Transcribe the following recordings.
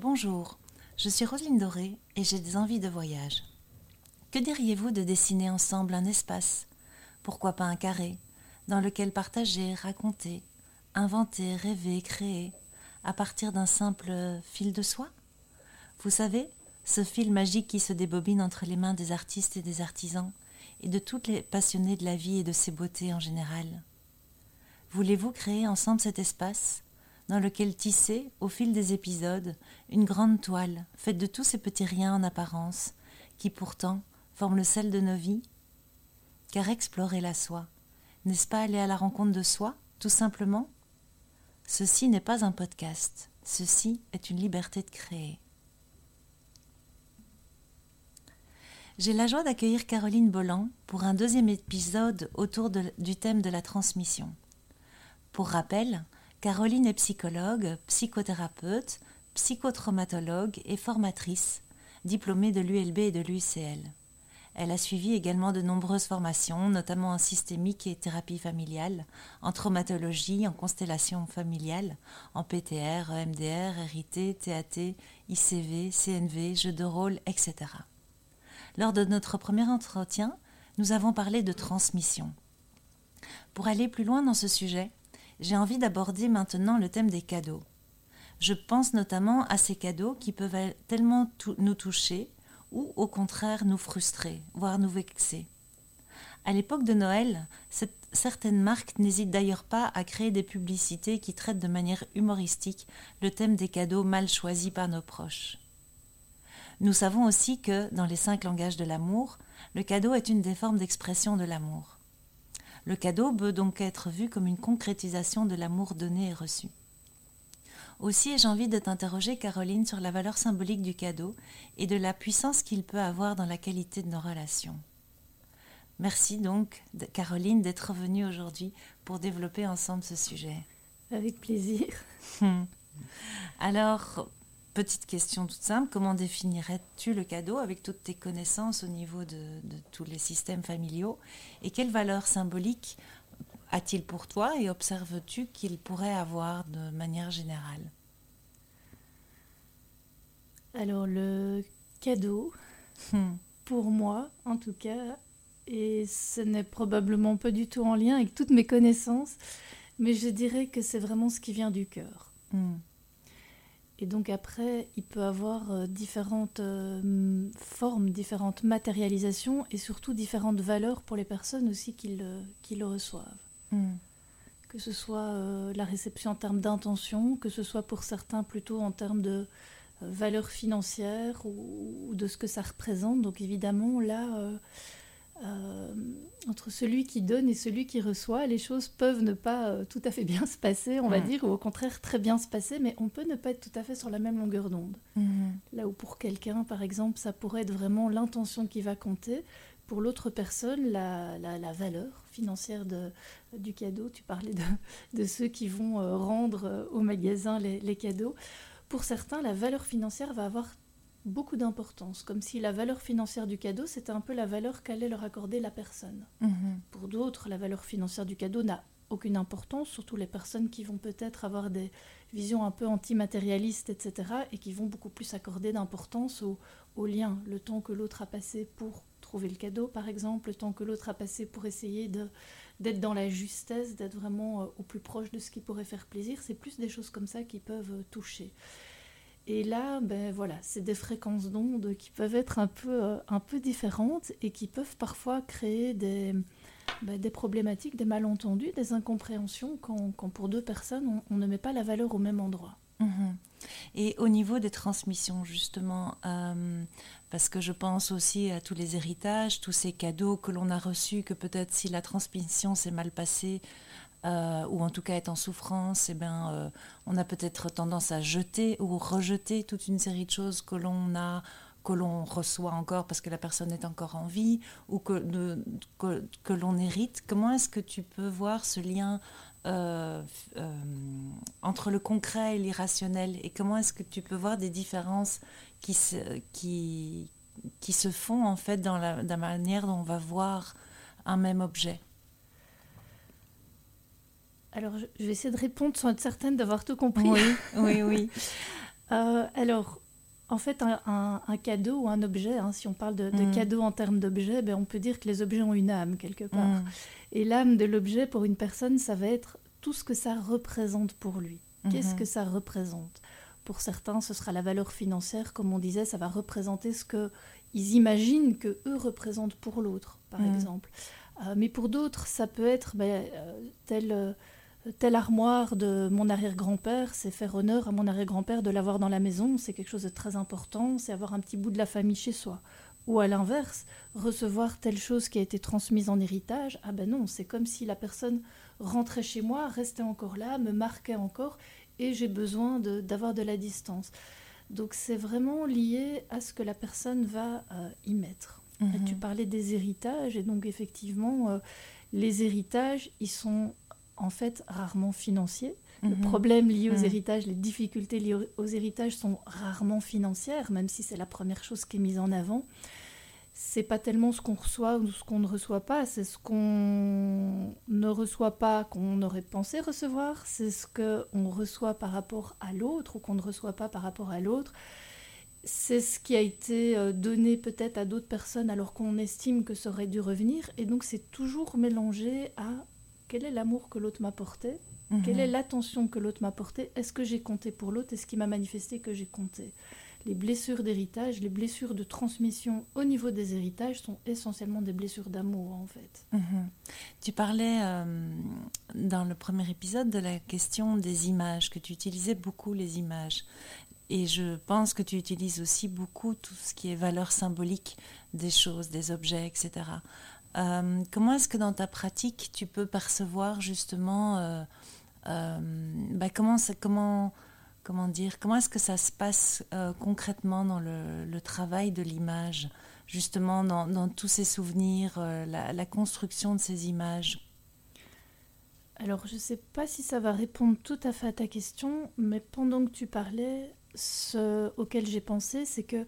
Bonjour, je suis Roselyne Doré et j'ai des envies de voyage. Que diriez-vous de dessiner ensemble un espace, pourquoi pas un carré, dans lequel partager, raconter, inventer, rêver, créer, à partir d'un simple fil de soie? Vous savez, ce fil magique qui se débobine entre les mains des artistes et des artisans, et de toutes les passionnés de la vie et de ses beautés en général. Voulez-vous créer ensemble cet espace dans lequel tisser, au fil des épisodes, une grande toile faite de tous ces petits riens en apparence, qui pourtant forment le sel de nos vies Car explorer la soi, n'est-ce pas aller à la rencontre de soi, tout simplement? Ceci n'est pas un podcast, ceci est une liberté de créer. J'ai la joie d'accueillir Caroline Bolland pour un deuxième épisode autour du thème de la transmission. Pour rappel, Caroline est psychologue, psychothérapeute, psychotraumatologue et formatrice, diplômée de l'ULB et de l'UCL. Elle a suivi également de nombreuses formations, notamment en systémique et thérapie familiale, en traumatologie, en constellation familiale, en PTR, EMDR, RIT, TAT, ICV, CNV, jeux de rôle, etc. Lors de notre premier entretien, nous avons parlé de transmission. Pour aller plus loin dans ce sujet, j'ai envie d'aborder maintenant le thème des cadeaux. Je pense notamment à ces cadeaux qui peuvent tellement nous toucher ou au contraire nous frustrer, voire nous vexer. À l'époque de Noël, certaines marques n'hésitent d'ailleurs pas à créer des publicités qui traitent de manière humoristique le thème des cadeaux mal choisis par nos proches. Nous savons aussi que, dans les cinq langages de l'amour, le cadeau est une des formes d'expression de l'amour. Le cadeau peut donc être vu comme une concrétisation de l'amour donné et reçu. Aussi ai-je envie de t'interroger, Caroline, sur la valeur symbolique du cadeau et de la puissance qu'il peut avoir dans la qualité de nos relations. Merci donc, Caroline, d'être venue aujourd'hui pour développer ensemble ce sujet. Avec plaisir. Alors, Petite question toute simple, comment définirais-tu le cadeau avec toutes tes connaissances au niveau de, tous les systèmes familiaux? Et quelle valeur symbolique a-t-il pour toi et observes-tu qu'il pourrait avoir de manière générale? Alors le cadeau, hmm. pour moi en tout cas, et ce n'est probablement pas du tout en lien avec toutes mes connaissances, mais je dirais que c'est vraiment ce qui vient du cœur. Hmm. Et donc après, il peut avoir euh, différentes euh, formes, différentes matérialisations et surtout différentes valeurs pour les personnes aussi qui le, reçoivent. Hmm. Que ce soit euh, la réception en termes d'intention, que ce soit pour certains plutôt en termes de valeur financière ou, de ce que ça représente. Donc évidemment, là, euh, entre celui qui donne et celui qui reçoit, les choses peuvent ne pas euh, tout à fait bien se passer, on va mm. dire, ou au contraire très bien se passer, mais on peut ne pas être tout à fait sur la même longueur d'onde. Mm. Là où pour quelqu'un, par exemple, ça pourrait être vraiment l'intention qui va compter, pour l'autre personne, la, la, valeur financière de, du cadeau, tu parlais de, de ceux qui vont euh, rendre au magasin les, les cadeaux, pour certains, la valeur financière va avoir beaucoup d'importance, comme si la valeur financière du cadeau, c'était un peu la valeur qu'allait leur accorder la personne. Mhm. Pour d'autres, la valeur financière du cadeau n'a aucune importance, surtout les personnes qui vont peut-être avoir des visions un peu antimatérialistes, etc., et qui vont beaucoup plus accorder d'importance au, au, lien, le temps que l'autre a passé pour trouver le cadeau, par exemple, le temps que l'autre a passé pour essayer d'être dans la justesse, d'être vraiment euh, au plus proche de ce qui pourrait faire plaisir. C'est plus des choses comme ça qui peuvent euh, toucher. Et là, ben voilà, c'est des fréquences d'ondes qui peuvent être un peu, euh, différentes et qui peuvent parfois créer des, ben, des problématiques, des malentendus, des incompréhensions quand, quand pour deux personnes, on, ne met pas la valeur au même endroit. Mhm. Et au niveau des transmissions, justement, euh, parce que je pense aussi à tous les héritages, tous ces cadeaux que l'on a reçus, que peut-être si la transmission s'est mal passée, euh, ou en tout cas est en souffrance, eh ben, euh, on a peut-être tendance à jeter ou rejeter toute une série de choses que l'on a que l'on reçoit encore parce que la personne est encore en vie ou que, que, l'on hérite. Comment est-ce que tu peux voir ce lien euh, entre le concret et l'irrationnel et comment est-ce que tu peux voir des différences qui se, qui, qui se font en fait dans la, manière dont on va voir un même objet? Alors, je vais essayer de répondre sans être certaine d'avoir tout compris. Oui, oui, oui. Alors, en fait, un, cadeau ou un objet, hein, si on parle de, mm. cadeau en termes d'objet, ben, on peut dire que les objets ont une âme quelque part. Mm. Et l'âme de l'objet pour une personne, ça va être tout ce que ça représente pour lui. Qu'est-ce mm-hmm. que ça représente? Pour certains, ce sera la valeur financière, comme on disait, ça va représenter ce que ils imaginent que eux représentent pour l'autre, par mm. exemple. Euh, mais pour d'autres, ça peut être ben, euh, tel euh, telle armoire de mon arrière-grand-père, c'est faire honneur à mon arrière-grand-père de l'avoir dans la maison, c'est quelque chose de très important, c'est avoir un petit bout de la famille chez soi. Ou à l'inverse, recevoir telle chose qui a été transmise en héritage, ah ben non, c'est comme si la personne rentrait chez moi, restait encore là, me marquait encore, et j'ai besoin d'avoir de, la distance. Donc c'est vraiment lié à ce que la personne va euh, y mettre. Mhm. Tu parlais des héritages, et donc effectivement, euh, les héritages, ils sont en fait rarement financiers. Le mhm. problème lié aux mhm. héritages, les difficultés liées aux héritages sont rarement financières, même si c'est la première chose qui est mise en avant. C'est pas tellement ce qu'on reçoit ou ce qu'on ne reçoit pas, c'est ce qu'on ne reçoit pas qu'on aurait pensé recevoir, c'est ce qu'on reçoit par rapport à l'autre ou qu'on ne reçoit pas par rapport à l'autre. C'est ce qui a été euh, donné peut-être à d'autres personnes alors qu'on estime que ça aurait dû revenir. Et donc c'est toujours mélangé à quel est l'amour que l'autre m'a porté Quelle mhm. est l'attention que l'autre m'a portée Est-ce que j'ai compté pour l'autre Est-ce qu'il m'a manifesté que j'ai compté Les blessures d'héritage, les blessures de transmission au niveau des héritages sont essentiellement des blessures d'amour en fait. Mhm. Tu parlais euh, dans le premier épisode de la question des images, que tu utilisais beaucoup les images. Et je pense que tu utilises aussi beaucoup tout ce qui est valeur symbolique des choses, des objets, etc. Euh, comment est-ce que dans ta pratique, tu peux percevoir justement euh, euh, bah, comment, comment, comment dire, comment est-ce que ça se passe concrètement dans le, travail de l'image, justement dans, tous ces souvenirs, la, construction de ces images? Alors, je ne sais pas si ça va répondre tout à fait à ta question, mais pendant que tu parlais, ce auquel j'ai pensé, c'est que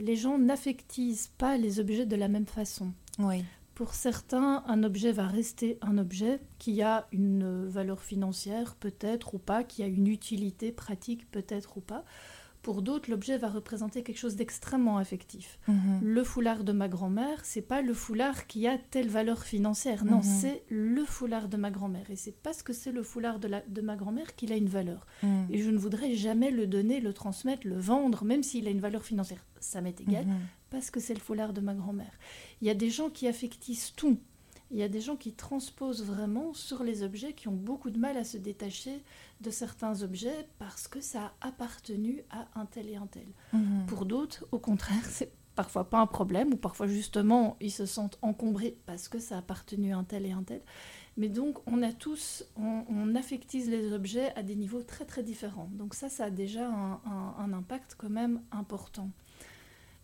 les gens n'affectisent pas les objets de la même façon. Oui. Pour certains, un objet va rester un objet qui a une valeur financière peut-être ou pas, qui a une utilité pratique peut-être ou pas. Pour d'autres, l'objet va représenter quelque chose d'extrêmement affectif. Mhm. Le foulard de ma grand-mère, c'est pas le foulard qui a telle valeur financière. Non, mhm. c'est le foulard de ma grand-mère. Et c'est parce que c'est le foulard de, de ma grand-mère qu'il a une valeur. Mhm. Et je ne voudrais jamais le donner, le transmettre, le vendre, même s'il a une valeur financière. Ça m'est égal, parce que c'est le foulard de ma grand-mère. Il y a des gens qui affectisent tout. Il y a des gens qui transposent vraiment sur les objets, qui ont beaucoup de mal à se détacher de certains objets parce que ça a appartenu à un tel et un tel. Mhm. Pour d'autres, au contraire, c'est parfois pas un problème, ou parfois justement, ils se sentent encombrés parce que ça a appartenu à un tel et un tel. Mais donc, on a tous, on, affectise les objets à des niveaux très très différents. Donc ça, ça a déjà un impact quand même important.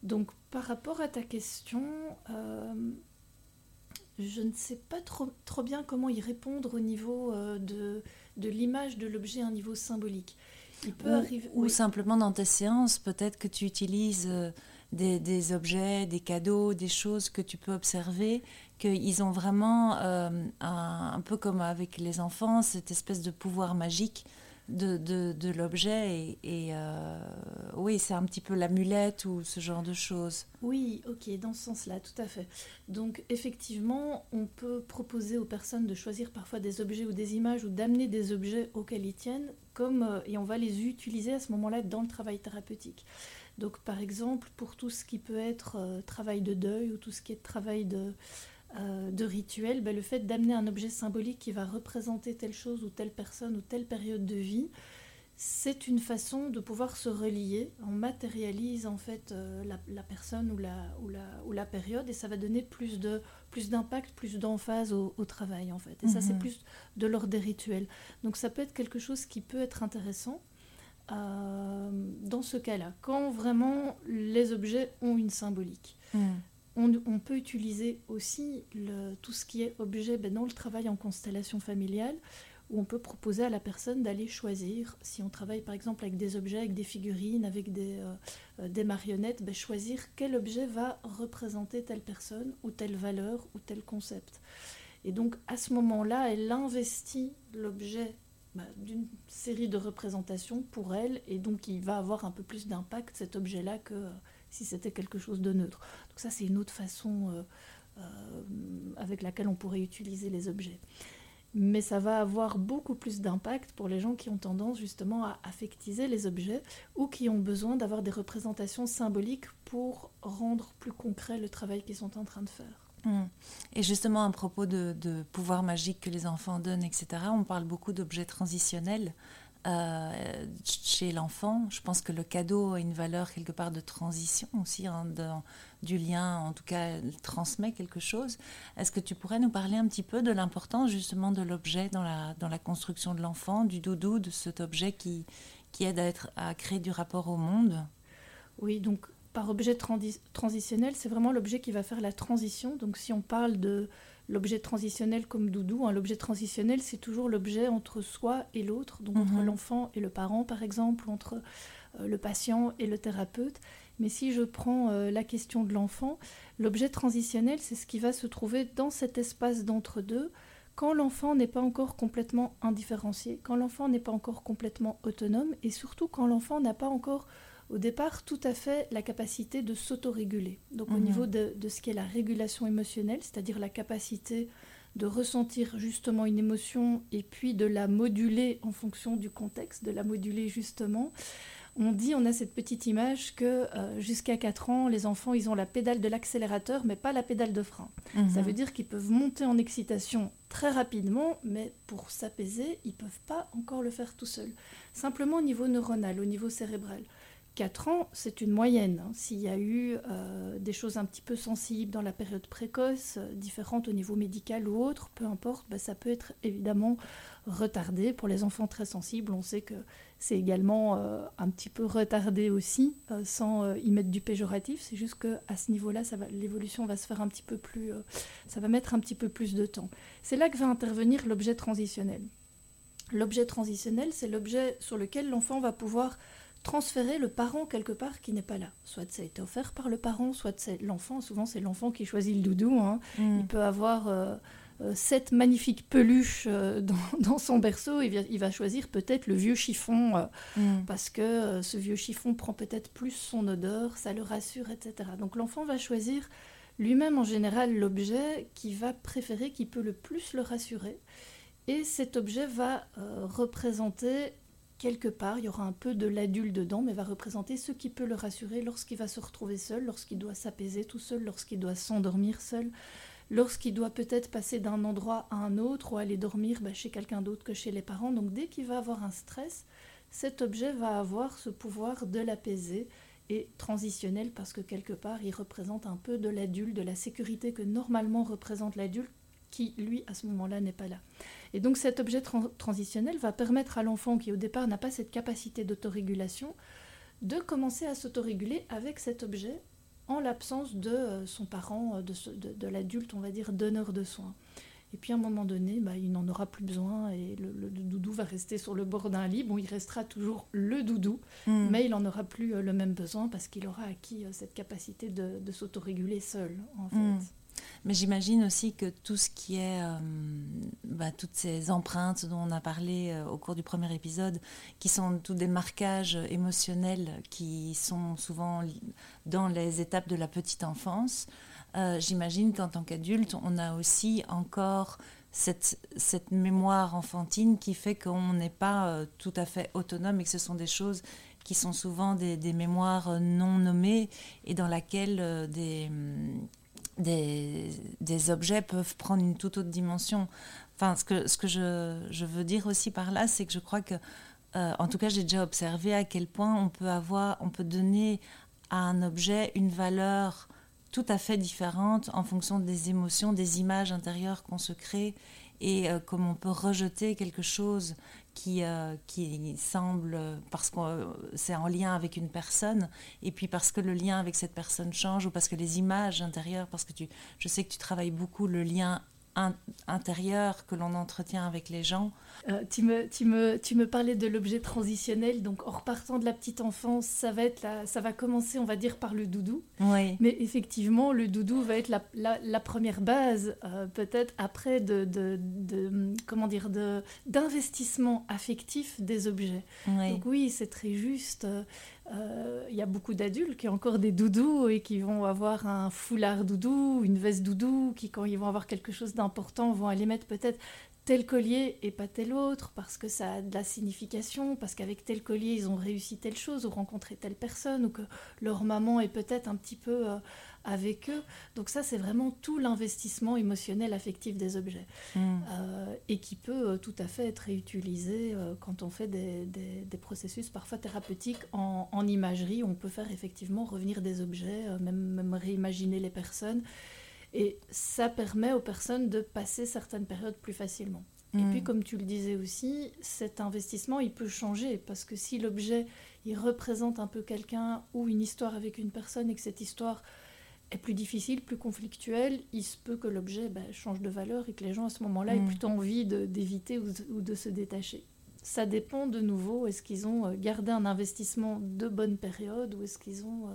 Donc par rapport à ta question, euh, je ne sais pas trop, trop, bien comment y répondre au niveau euh, de, de l'image de l'objet à un niveau symbolique. Il peut ou, arriver, ou simplement dans tes séances, peut-être que tu utilises euh, des, des, objets, des cadeaux, des choses que tu peux observer, qu'ils ont vraiment un, un, peu comme avec les enfants, cette espèce de pouvoir magique de, de, l'objet et, euh, oui, c'est un petit peu l'amulette ou ce genre de choses. Oui, ok, dans ce sens-là, tout à fait. Donc effectivement, on peut proposer aux personnes de choisir parfois des objets ou des images ou d'amener des objets auxquels ils tiennent, comme, euh, et on va les utiliser à ce moment-là dans le travail thérapeutique. Donc par exemple, pour tout ce qui peut être euh, travail de deuil ou tout ce qui est travail de euh, de rituel, ben, le fait d'amener un objet symbolique qui va représenter telle chose ou telle personne ou telle période de vie, c'est une façon de pouvoir se relier. On matérialise en fait euh, la, personne ou la, ou, la, ou la, période et ça va donner plus de plus d'impact, plus d'emphase au, travail en fait. Et ça c'est mhm. plus de l'ordre des rituels. Donc ça peut être quelque chose qui peut être intéressant. Euh, dans ce cas-là, quand vraiment les objets ont une symbolique. Mhm on, peut utiliser aussi tout ce qui est objet ben, dans le travail en constellation familiale, où on peut proposer à la personne d'aller choisir, si on travaille par exemple avec des objets, avec des figurines, avec des, euh, euh, marionnettes, ben, choisir quel objet va représenter telle personne, ou telle valeur, ou tel concept. Et donc à ce moment-là, elle investit l'objet bah, d'une série de représentations pour elle, et donc il va avoir un peu plus d'impact cet objet-là que si c'était quelque chose de neutre. Donc ça, c'est une autre façon euh, euh, avec laquelle on pourrait utiliser les objets. Mais ça va avoir beaucoup plus d'impact pour les gens qui ont tendance justement à affectiser les objets ou qui ont besoin d'avoir des représentations symboliques pour rendre plus concret le travail qu'ils sont en train de faire. Hmm. Et justement, à propos de, pouvoirs magiques que les enfants donnent, etc., on parle beaucoup d'objets transitionnels euh, chez l'enfant. Je pense que le cadeau a une valeur quelque part de transition aussi, hein, du lien, en tout cas, transmet quelque chose. Est-ce que tu pourrais nous parler un petit peu de l'importance justement de l'objet dans la, dans la construction de l'enfant, du doudou, de cet objet qui, qui aide à, être, à créer du rapport au monde? Oui, donc par objet transitionnel, c'est vraiment l'objet qui va faire la transition. Donc si on parle de l'objet transitionnel comme doudou, hein, l'objet transitionnel, c'est toujours l'objet entre soi et l'autre, donc entre mhm. l'enfant et le parent par exemple, entre euh, le patient et le thérapeute. Mais si je prends euh, la question de l'enfant, l'objet transitionnel, c'est ce qui va se trouver dans cet espace d'entre-deux quand l'enfant n'est pas encore complètement indifférencié, quand l'enfant n'est pas encore complètement autonome et surtout quand l'enfant n'a pas encore au départ tout à fait la capacité de s'autoréguler. Donc au mhm. niveau de, ce qui est la régulation émotionnelle, c'est-à-dire la capacité de ressentir justement une émotion et puis de la moduler en fonction du contexte, de la moduler justement. On dit, on a cette petite image que euh, jusqu'à 4 ans, les enfants, ils ont la pédale de l'accélérateur, mais pas la pédale de frein. Mhm. Ça veut dire qu'ils peuvent monter en excitation très rapidement, mais pour s'apaiser, ils ne peuvent pas encore le faire tout seuls. Simplement au niveau neuronal, au niveau cérébral. 4 ans, c'est une moyenne. Hein. S'il y a eu euh, des choses un petit peu sensibles dans la période précoce, euh, différentes au niveau médical ou autre, peu importe, bah, ça peut être évidemment retardé. Pour les enfants très sensibles, on sait que c'est également euh, un petit peu retardé aussi, sans y mettre du péjoratif. C'est juste qu'à ce niveau-là, l'évolution va se faire un petit peu plus... ça va mettre un petit peu plus de temps. C'est là que va intervenir l'objet transitionnel. L'objet transitionnel, c'est l'objet sur lequel l'enfant va pouvoir transférer le parent quelque part qui n'est pas là. Soit ça a été offert par le parent, soit c'est l'enfant. Souvent, c'est l'enfant qui choisit le doudou. Hein. Mm. Il peut avoir euh, euh, sept magnifiques peluches euh, dans, son berceau. Il, il va choisir peut-être le vieux chiffon mm. parce que ce vieux chiffon prend peut-être plus son odeur, ça le rassure, etc. Donc l'enfant va choisir lui-même en général l'objet qui va préférer, qui peut le plus le rassurer. Et cet objet va représenter quelque part, il y aura un peu de l'adulte dedans, mais va représenter ce qui peut le rassurer lorsqu'il va se retrouver seul, lorsqu'il doit s'apaiser tout seul, lorsqu'il doit s'endormir seul, lorsqu'il doit peut-être passer d'un endroit à un autre ou aller dormir bah, chez quelqu'un d'autre que chez les parents. Donc dès qu'il va avoir un stress, cet objet va avoir ce pouvoir de l'apaiser et transitionnel parce que quelque part il représente un peu de l'adulte, de la sécurité que normalement représente l'adulte qui lui à ce moment-là n'est pas là. Et donc cet objet transitionnel va permettre à l'enfant qui au départ n'a pas cette capacité d'autorégulation de commencer à s'autoréguler avec cet objet en l'absence de euh, son parent, euh, de, l'adulte, on va dire, donneur de soins. Et puis à un moment donné, bah, il n'en aura plus besoin et le, doudou va rester sur le bord d'un lit. Bon, il restera toujours le doudou, hmm. mais il n'en aura plus euh, le même besoin parce qu'il aura acquis cette capacité de, s'autoréguler seul, en hmm. Mais j'imagine aussi que tout ce qui est, euh, bah, toutes ces empreintes dont on a parlé euh, au cours du premier épisode, qui sont tous des marquages émotionnels qui sont souvent dans les étapes de la petite enfance, euh, j'imagine qu'en tant qu'adulte, on a aussi encore cette, cette, mémoire enfantine qui fait qu'on n'est pas tout à fait autonome et que ce sont des choses qui sont souvent des, des mémoires non nommées et dans laquelle des des, objets peuvent prendre une toute autre dimension. Enfin, ce que, je, veux dire aussi par là, c'est que je crois que, euh, en tout cas, j'ai déjà observé à quel point on peut avoir, on peut donner à un objet une valeur tout à fait différente en fonction des émotions, des images intérieures qu'on se crée et euh, comme on peut rejeter quelque chose qui, euh, qui semble, parce que euh, c'est en lien avec une personne, et puis parce que le lien avec cette personne change, ou parce que les images intérieures, parce que je sais que tu travailles beaucoup le lien intérieur que l'on entretient avec les gens. Euh, tu, me, tu, me, tu me parlais de l'objet transitionnel, donc en repartant de la petite enfance, ça va, être la, ça va commencer, on va dire, par le doudou. Oui. Mais effectivement, le doudou va être la, la, la première base, euh, peut-être après, de, de, de, comment dire, d'investissement affectif des objets. Oui. Donc oui, c'est très juste. Euh, il y a beaucoup d'adultes qui ont encore des doudous et qui vont avoir un foulard doudou, une veste doudou, qui quand ils vont avoir quelque chose d'important vont aller mettre peut-être tel collier et pas tel autre parce que ça a de la signification, parce qu'avec tel collier ils ont réussi telle chose ou rencontré telle personne ou que leur maman est peut-être un petit peu euh, avec eux. Donc ça c'est vraiment tout l'investissement émotionnel affectif des objets Mm. euh, et qui peut euh, tout à fait être réutilisé euh, quand on fait des, des- des processus parfois thérapeutiques en, en imagerie. On peut faire effectivement revenir des objets, même, même réimaginer les personnes. Et ça permet aux personnes de passer certaines périodes plus facilement. Et Mm. puis, comme tu le disais aussi, cet investissement, il peut changer parce que si l'objet, il représente un peu quelqu'un ou une histoire avec une personne et que cette histoire est plus difficile, plus conflictuelle, il se peut que l'objet ben, change de valeur et que les gens à ce moment-là aient Mm. plutôt envie d'éviter ou, de- ou de se détacher. Ça dépend de nouveau, est-ce qu'ils ont euh, gardé un investissement de bonne période ou est-ce qu'ils ont euh,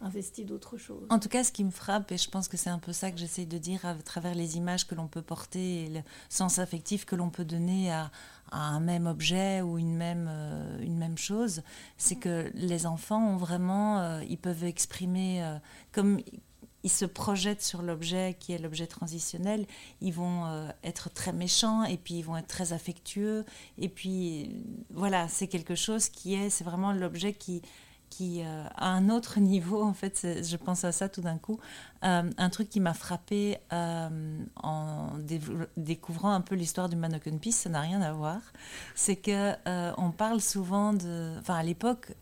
investi d'autres choses En tout cas, ce qui me frappe, et je pense que c'est un peu ça que j'essaye de dire à travers les images que l'on peut porter et le sens affectif que l'on peut donner à, un même objet ou une même, euh, une même chose, c'est que les enfants ont vraiment, euh, ils peuvent exprimer, euh, comme ils se projettent sur l'objet qui est l'objet transitionnel, ils vont être très méchants et puis ils vont être très affectueux. Et puis voilà, c'est quelque chose qui est, c'est vraiment l'objet qui qui euh, à un autre niveau en fait je pense à ça tout d'un coup. Euh, un truc qui m'a frappé euh, en découvrant un peu l'histoire du Mannequin Peace ça n'a rien à voir. C'est que euh, on parle souvent de enfin à l'époque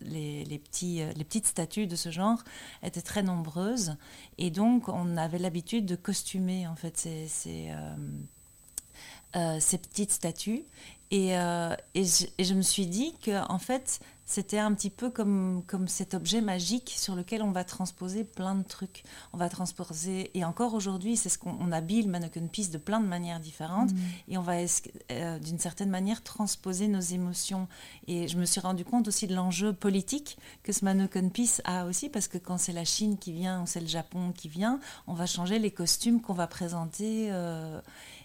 les, les petits les petites statues de ce genre étaient très nombreuses. Et donc on avait l'habitude de costumer en fait ces, ces, petites statues. Et, et, je, et je me suis dit que en fait c'était un petit peu comme, comme cet objet magique sur lequel on va transposer plein de trucs. On va transposer, et encore aujourd'hui, c'est ce qu'on on habille le mannequin piece de plein de manières différentes, et on va euh, d'une certaine manière transposer nos émotions. Et je me suis rendu compte aussi de l'enjeu politique que ce mannequin piece a aussi, parce que quand c'est la Chine qui vient ou c'est le Japon qui vient, on va changer les costumes qu'on va présenter. euh,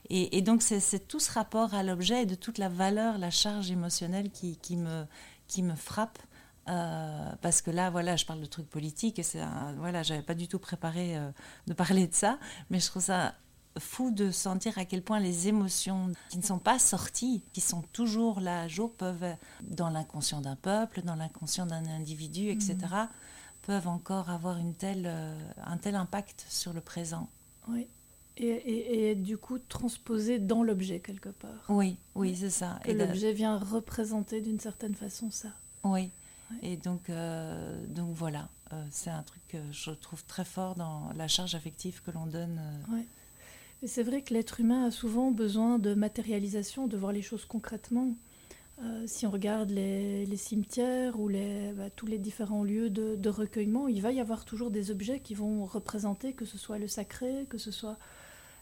et, et donc c'est c'est tout ce rapport à l'objet et de toute la valeur, la charge émotionnelle qui, qui me qui me frappe. euh, parce que là, voilà, je parle de trucs politiques et c'est voilà, j'avais pas du tout préparé euh, de parler de ça, mais je trouve ça fou de sentir à quel point les émotions qui ne sont pas sorties, qui sont toujours là à jour, peuvent, dans l'inconscient d'un peuple, dans l'inconscient d'un individu, etc., peuvent encore avoir une telle, euh, un tel impact sur le présent. Oui. Et, et, et du coup, transposé dans l'objet quelque part. Oui, oui, c'est ça. Que Et de- l'objet vient représenter d'une certaine façon ça. Oui. Et donc, euh, donc voilà, Euh, c'est un truc que je trouve très fort dans la charge affective que l'on donne. euh. Et c'est vrai que l'être humain a souvent besoin de matérialisation, de voir les choses concrètement. Si on regarde les, les cimetières ou les, bah, tous les différents lieux de, de recueillement, il va y avoir toujours des objets qui vont représenter que ce soit le sacré, que ce soit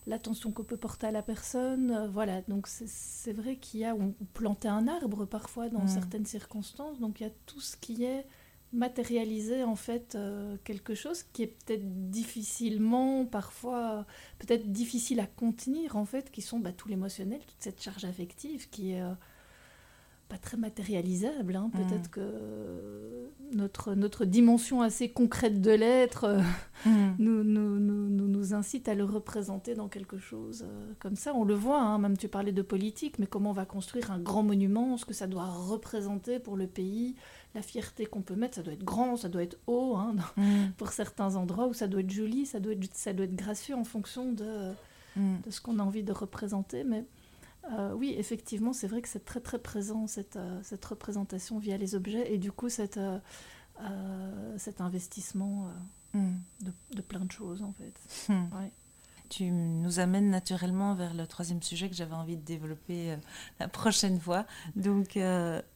l'attention qu'on peut porter à la personne. Euh, voilà, donc c'est- vrai qu'il y a, on plantait un arbre parfois dans Mm. certaines circonstances, donc il y a tout ce qui est matérialiser en fait euh, quelque chose qui est peut-être difficilement parfois peut-être difficile à contenir en fait qui sont bah, tout l'émotionnel toute cette charge affective qui est euh, pas très matérialisable hein. peut-être que euh, notre notre dimension assez concrète de l'être euh, Mm. nous, nous, nous, nous, incite à le représenter dans quelque chose euh, comme ça. On le voit, hein, même tu parlais de politique, mais comment on va construire un grand monument, ce que ça doit représenter pour le pays, la fierté qu'on peut mettre, ça doit être grand, ça doit être haut, hein, dans- Mm. pour certains endroits, où ça doit être joli, ça doit être, ça doit être gracieux en fonction de, Mm. de ce qu'on a envie de représenter. Mais euh, oui, effectivement, c'est vrai que c'est très très présent, cette, euh, cette représentation via les objets, et du coup, cette, euh, cet investissement euh, Mm. de, de plein de choses, en fait. Mm. Ouais. Tu nous amènes naturellement vers le troisième sujet que j'avais envie de développer la prochaine fois. Donc,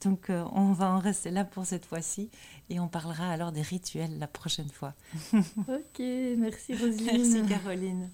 donc on va en rester là pour cette fois-ci et on parlera alors des rituels la prochaine fois. Ok, merci Roselyne. Merci Caroline.